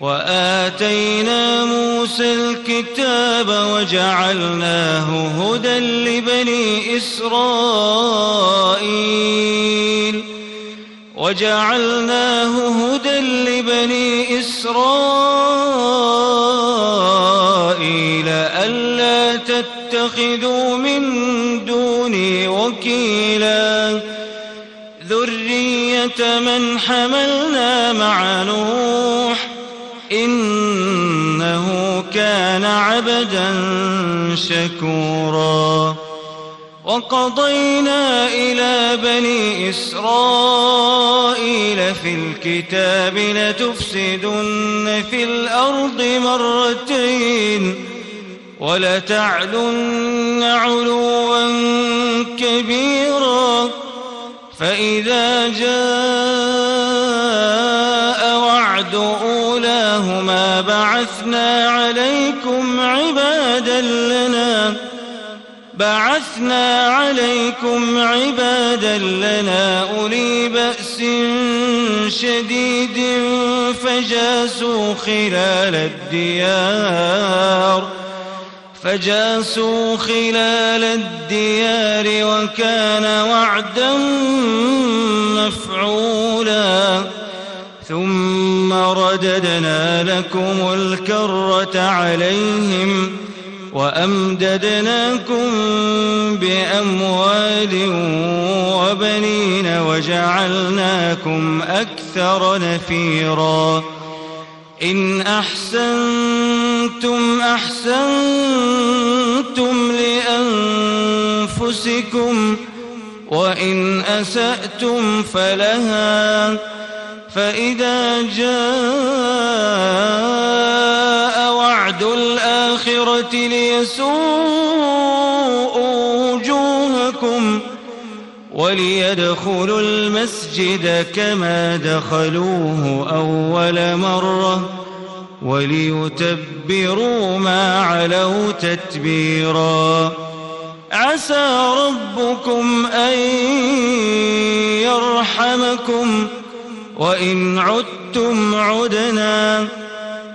وآتينا موسى الكتاب وجعلناه هدى لبني إسرائيل. وجعلناه هدى لبني إسرائيل ألا تتخذوا من دوني وكيلا. ذرية من حملنا مع نوح عبدا شكورا. وقضينا إلى بني إسرائيل في الكتاب لتفسدن في الأرض مرتين ولتعلن علوا كبيرا. فإذا جاء وعد أولاهما بعثنا عبادا لنا بعثنا عليكم عبادا لنا أولي بأس شديد فجاسوا خلال الديار فجاسوا خلال الديار وكان وعدا مفعولا ثم رددنا لكم الكرة عليهم وأمددناكم بأموال وبنين وجعلناكم أكثر نفيرا. إن أحسنتم أحسنتم لأنفسكم وإن أسأتم فلها فإذا جاء وعد الآخرة ليسوءوا وجوهكم وليدخلوا المسجد كما دخلوه أول مرة وليتبروا ما علوا تتبيرا. عسى ربكم أن يرحمكم وإن عدتم عدنا.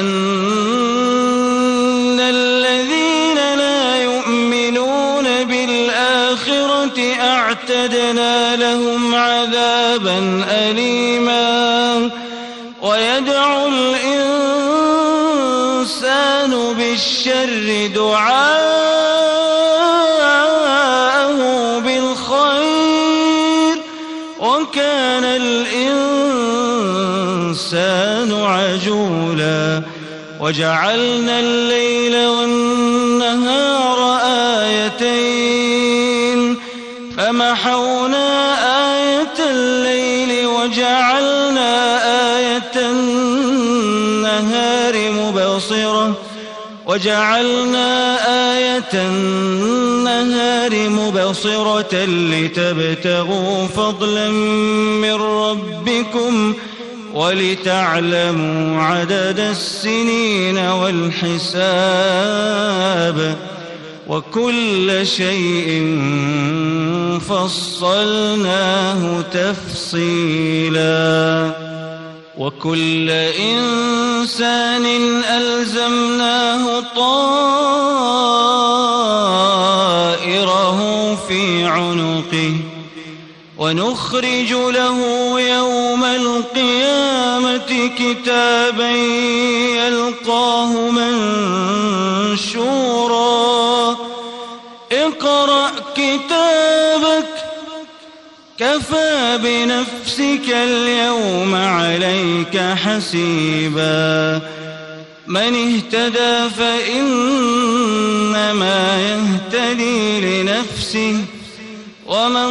أن وجعلنا الليل والنهار آيتين. فمحونا آية الليل وجعلنا آية النهار مبصرة. وجعلنا آية النهار مبصرة لتبتغوا فضلا من ربكم. ولتعلموا عدد السنين والحساب وكل شيء فصلناه تفصيلا وكل إنسان ألزمناه طائره في عنقه ونخرج له القيامة كتابا يلقاه منشورا. اقرأ كتابك كفى بنفسك اليوم عليك حسيبا. من اهتدى فإنما يهتدي لنفسه ومن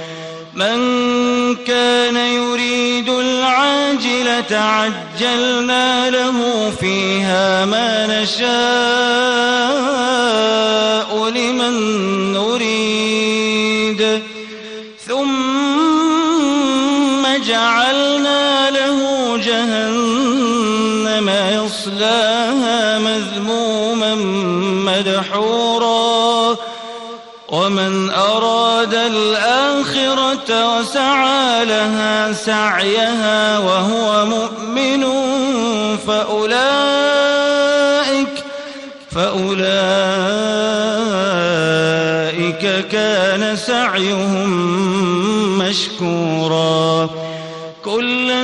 من كان يريد العاجلة عجلنا له فيها ما نشاء لمن نريد لها سعيها وهو مؤمن فأولئك فأولئك كان سعيهم مشكورا كلا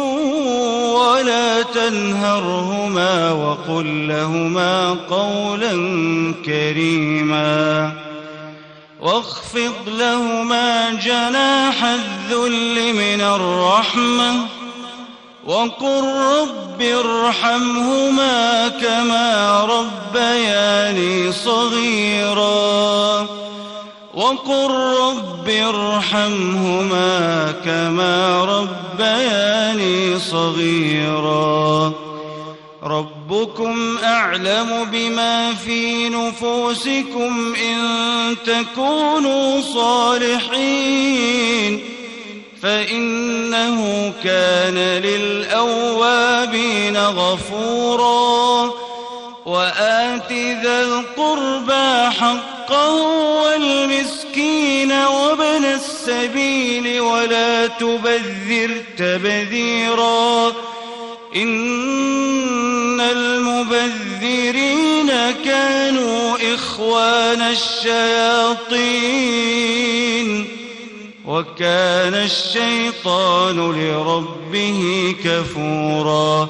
ولا تنهرهما وقل لهما قولا كريما واخفض لهما جناح الذل من الرحمة وقل رب ارحمهما كما ربياني صغيرا وقل رب ارحمهما كما ربياني صغيرا. ربكم أعلم بما في نفوسكم إن تكونوا صالحين. فإنه كان للأوابين غفورا. وآت ذا القربى حقه والمسكين وابن السبيل ولا تبذر تبذيرا. إن المبذرين كانوا إخوان الشياطين. وكان الشيطان لربه كفورا.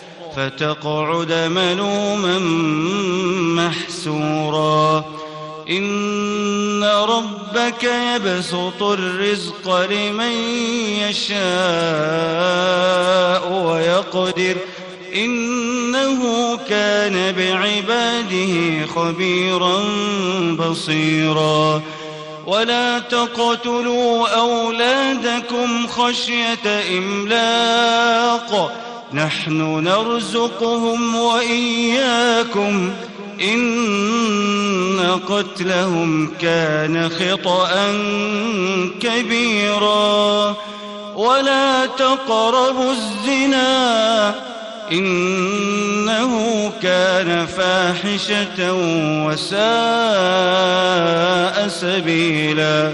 فتقعد ملوما محسورا. إن ربك يبسط الرزق لمن يشاء ويقدر. إنه كان بعباده خبيرا بصيرا. ولا تقتلوا أولادكم خشية إملاق. نحن نرزقهم وإياكم إن قتلهم كان خطأ كبيرا ولا تقربوا الزنا إنه كان فاحشة وساء سبيلا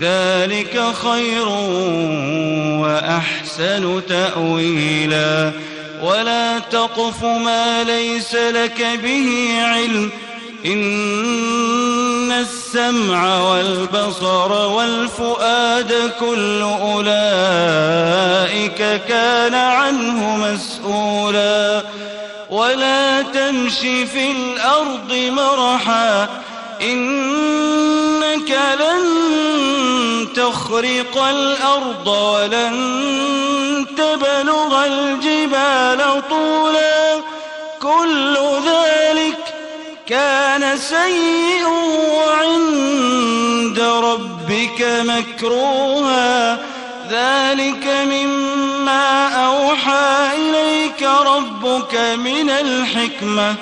ذلك خير وأحسن تأويلا. ولا تقف ما ليس لك به علم. إن السمع والبصر والفؤاد كل أولئك كان عنه مسؤولا. ولا تمش في الأرض مرحا. إنك لن تخرق الأرض ولن تبلغ الجبال طولا. كل ذلك كان سيئ عند ربك مكروها. ذلك مما أوحى إليك ربك من الحكمة.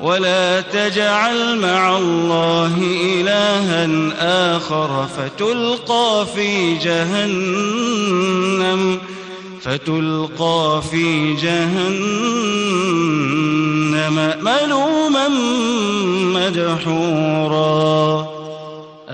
ولا تجعل مع الله إلها آخر فتلقى في جهنم فتلقى في جهنم ملوما مدحورا.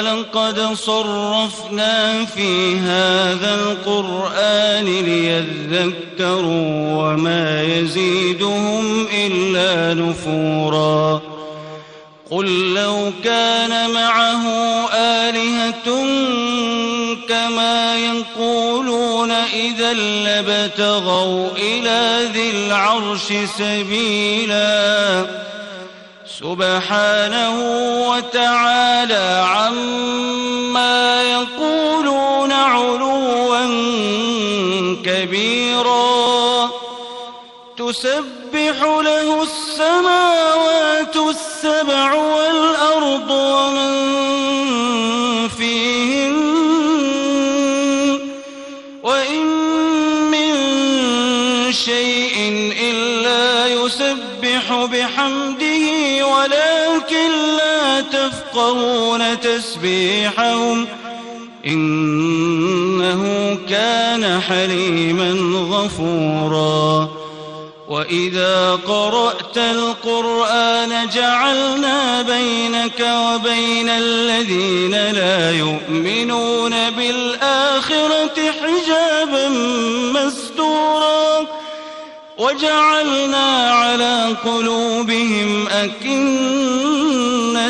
ولقد صرفنا في هذا القرآن ليذكروا وما يزيدهم إلا نفورا. قل لو كان معه آلهة كما يقولون إذا لبتغوا إلى ذي العرش سبيلاً. سبحانه وتعالى عما يقولون علوا كبيرا. تسبح له السماوات السبع والأرض ومن تفقهون تسبيحهم إنه كان حليما غفورا. وإذا قرأت القرآن جعلنا بينك وبين الذين لا يؤمنون بالآخرة حجابا مستورا. وجعلنا على قلوبهم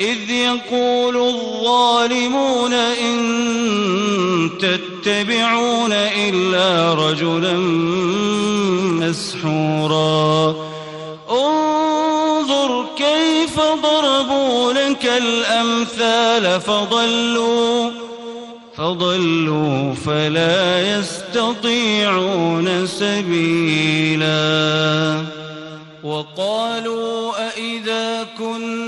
إذ يقول الظالمون إن تتبعون إلا رجلا مسحورا. انظر كيف ضربوا لك الأمثال فضلوا فضلوا فلا يستطيعون سبيلا. وقالوا أئذا كنا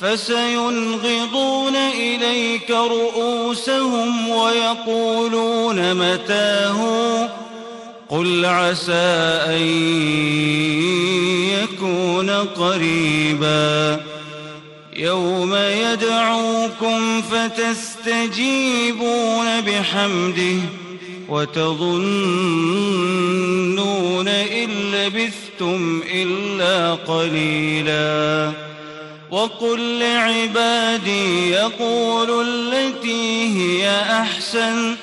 فسينغضون إليك رؤوسهم ويقولون متاهوا قل عسى أن يكون قريبا يوم يدعوكم فتستجيبون بحمده وتظنون إن لبثتم إلا قليلا وقل لعبادي يقولوا التي هي أحسن.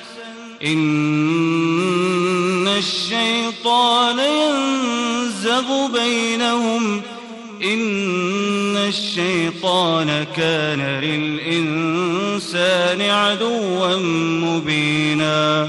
إن الشيطان ينزغ بينهم. إن الشيطان كان للإنسان عدوا مبينا.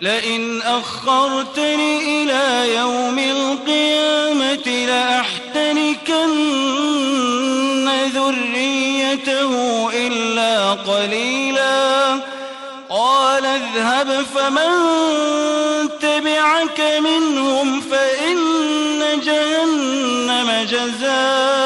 لئن أخرتني إلى يوم القيامة لأحتنكن ذريته إلا قليلاً. قال اذهب فمن تبعك منهم فإن جهنم جزاؤكم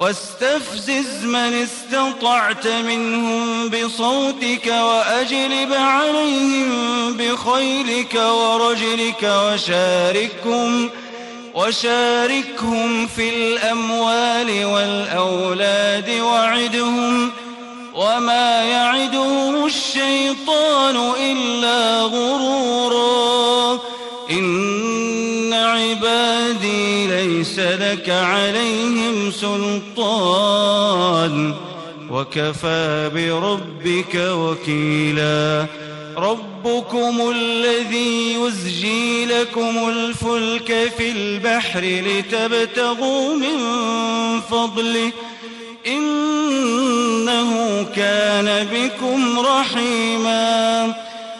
واستفزز من استطعت منهم بصوتك وأجلب عليهم بخيلك ورجلك وشاركهم وشاركهم في الأموال والأولاد وعدهم. وما يعدهم الشيطان إلا غرورا. ليس لك عليهم سلطان. وكفى بربك وكيلا. ربكم الذي يزجي لكم الفلك في البحر لتبتغوا من فضله. إنه كان بكم رحيما.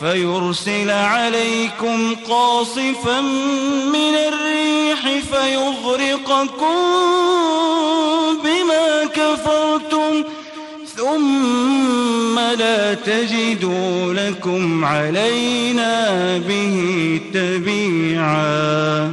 فيرسل عليكم قاصفا من الريح فيغرقكم بما كفرتم ثم لا تجدوا لكم علينا به تبيعا.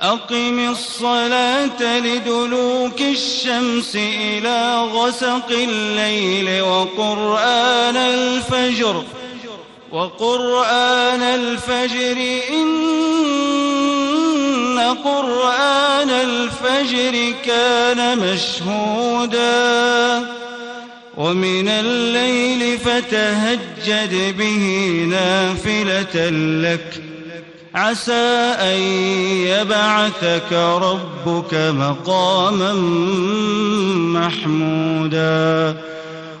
أقم الصلاة لدلوك الشمس إلى غسق الليل وقرآن الفجر وقرآن الفجر إن قرآن الفجر كان مشهودا. ومن الليل فتهجد به نافلة لك عسى أن يبعثك ربك مقاما محمودا.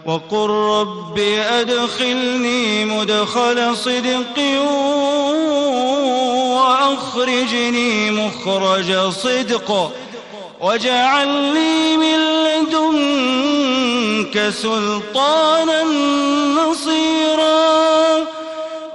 وقل رب أدخلني مدخل صدق وأخرجني مخرج صدق. واجعل لي من لدنك سلطانا نصيرا.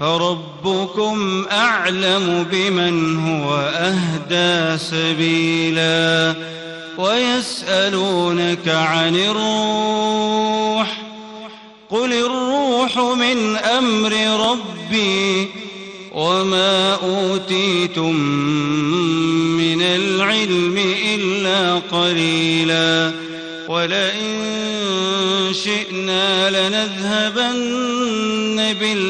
فربكم أعلم بمن هو أهدى سبيلا ويسألونك عن الروح قل الروح من أمر ربي وما أوتيتم من العلم إلا قليلا ولئن شئنا لنذهبن بالذي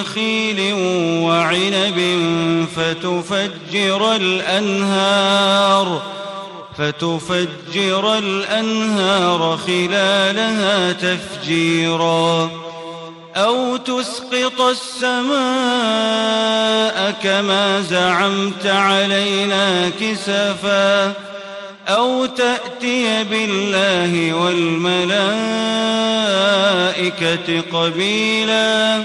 نخيل وعنب فتفجر الأنهار فتفجر الأنهار خلالها تفجيراً. أو تسقط السماء كما زعمت علينا كسفا أو تأتي بالله والملائكة قبيلا.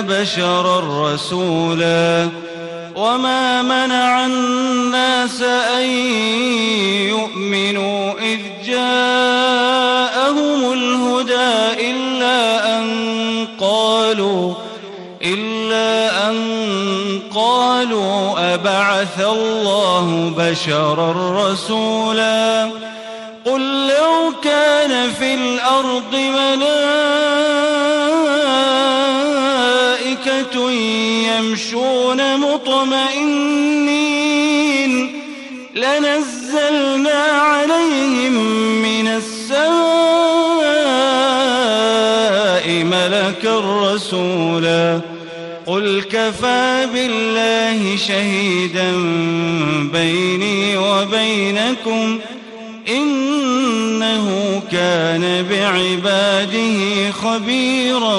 بشرا رسولا وما منع الناس أن يؤمنوا إذ جاءهم الهدى إلا أن قالوا إلا أن قالوا أبعث الله بشرا رسولا قل لو كان في الأرض ملائكة يمشون مطمئنين. لنزلنا عليهم من السماء ملكا رسولا. قل كفى بالله شهيدا بيني وبينكم. إنه كان بعباده خبيرا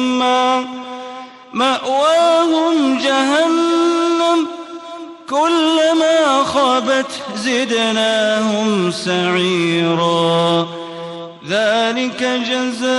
مأواهم جهنم كلما خابت زدناهم سعيرا. ذلك جزاؤهم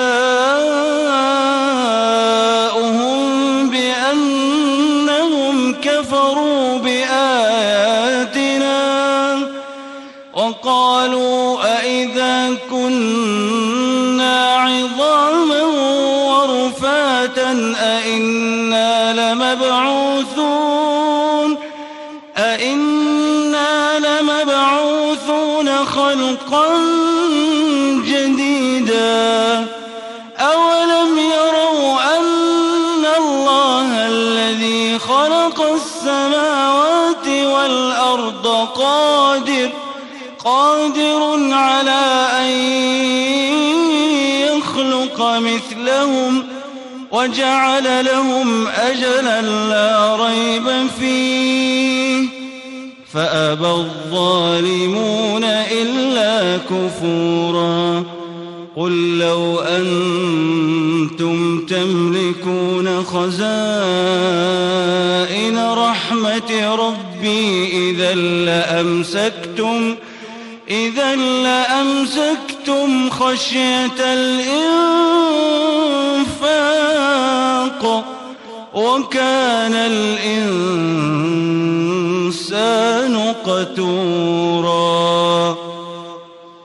السماوات والأرض قادر قادر على أن يخلق مثلهم وجعل لهم أجلا لا ريب فيه. فأبى الظالمون إلا كفورا. قل لو أنتم تملكون خزائن رحمة ربي إذا لأمسكتم إذا لأمسكتم خشية الإنفاق وكان الإنسان قتورا.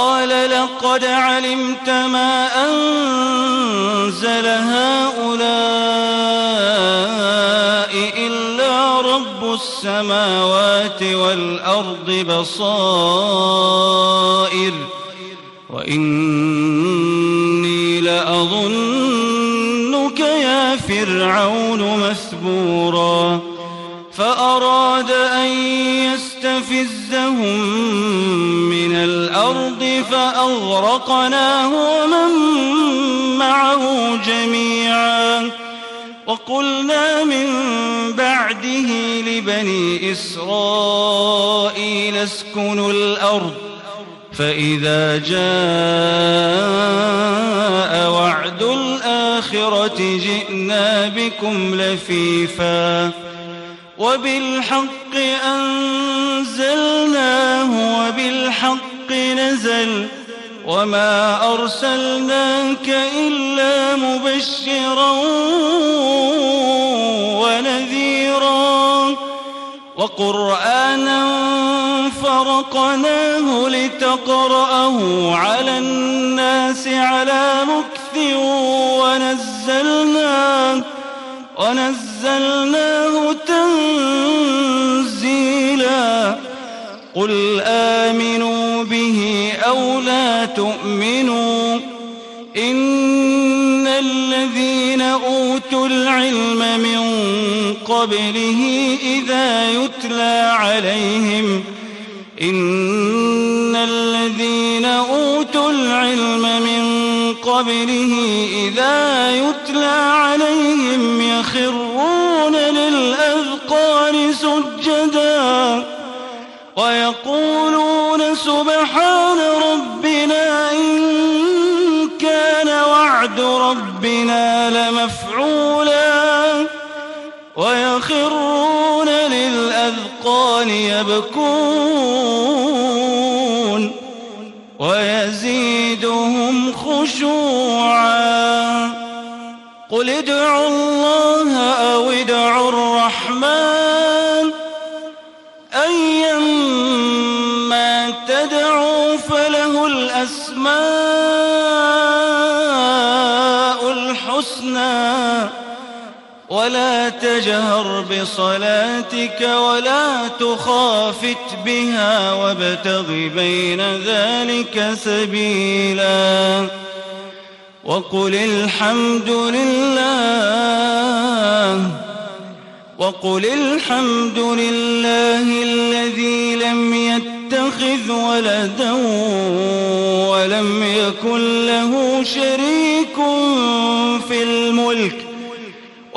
قال لقد علمت ما أنزل هؤلاء إلا رب السماوات والأرض بصائر وإني فأغرقناه ومن معه جميعا وقلنا من بعده لبني إسرائيل اسكنوا الأرض فإذا جاء وعد الآخرة جئنا بكم لفيفا وبالحق أنزلناه وبالحق نزل وما أرسلناك إلا مبشرا ونذيرا وقرآنا فرقناه لتقرأه على الناس على مكث ونزلناه ونزلناه تنزيلا قل آمنوا أو لا تؤمنوا إن الذين أوتوا العلم من قبله إذا يتلى عليهم إن الذين أوتوا العلم من قبله إذا يتلى عليهم يخرون للأذقان سجدا ويقولون سبحان يبكون ويزيدهم خشوعا. قل ادعوا الله أو ادعوا الرحمن. أيما تدعوا فله الأسماء. ولا تجهر بصلاتك ولا تخافت بها وابتغ بين ذلك سبيلا. وقل الحمد لله وقل الحمد لله الذي لم يتخذ ولدا ولم يكن له شريك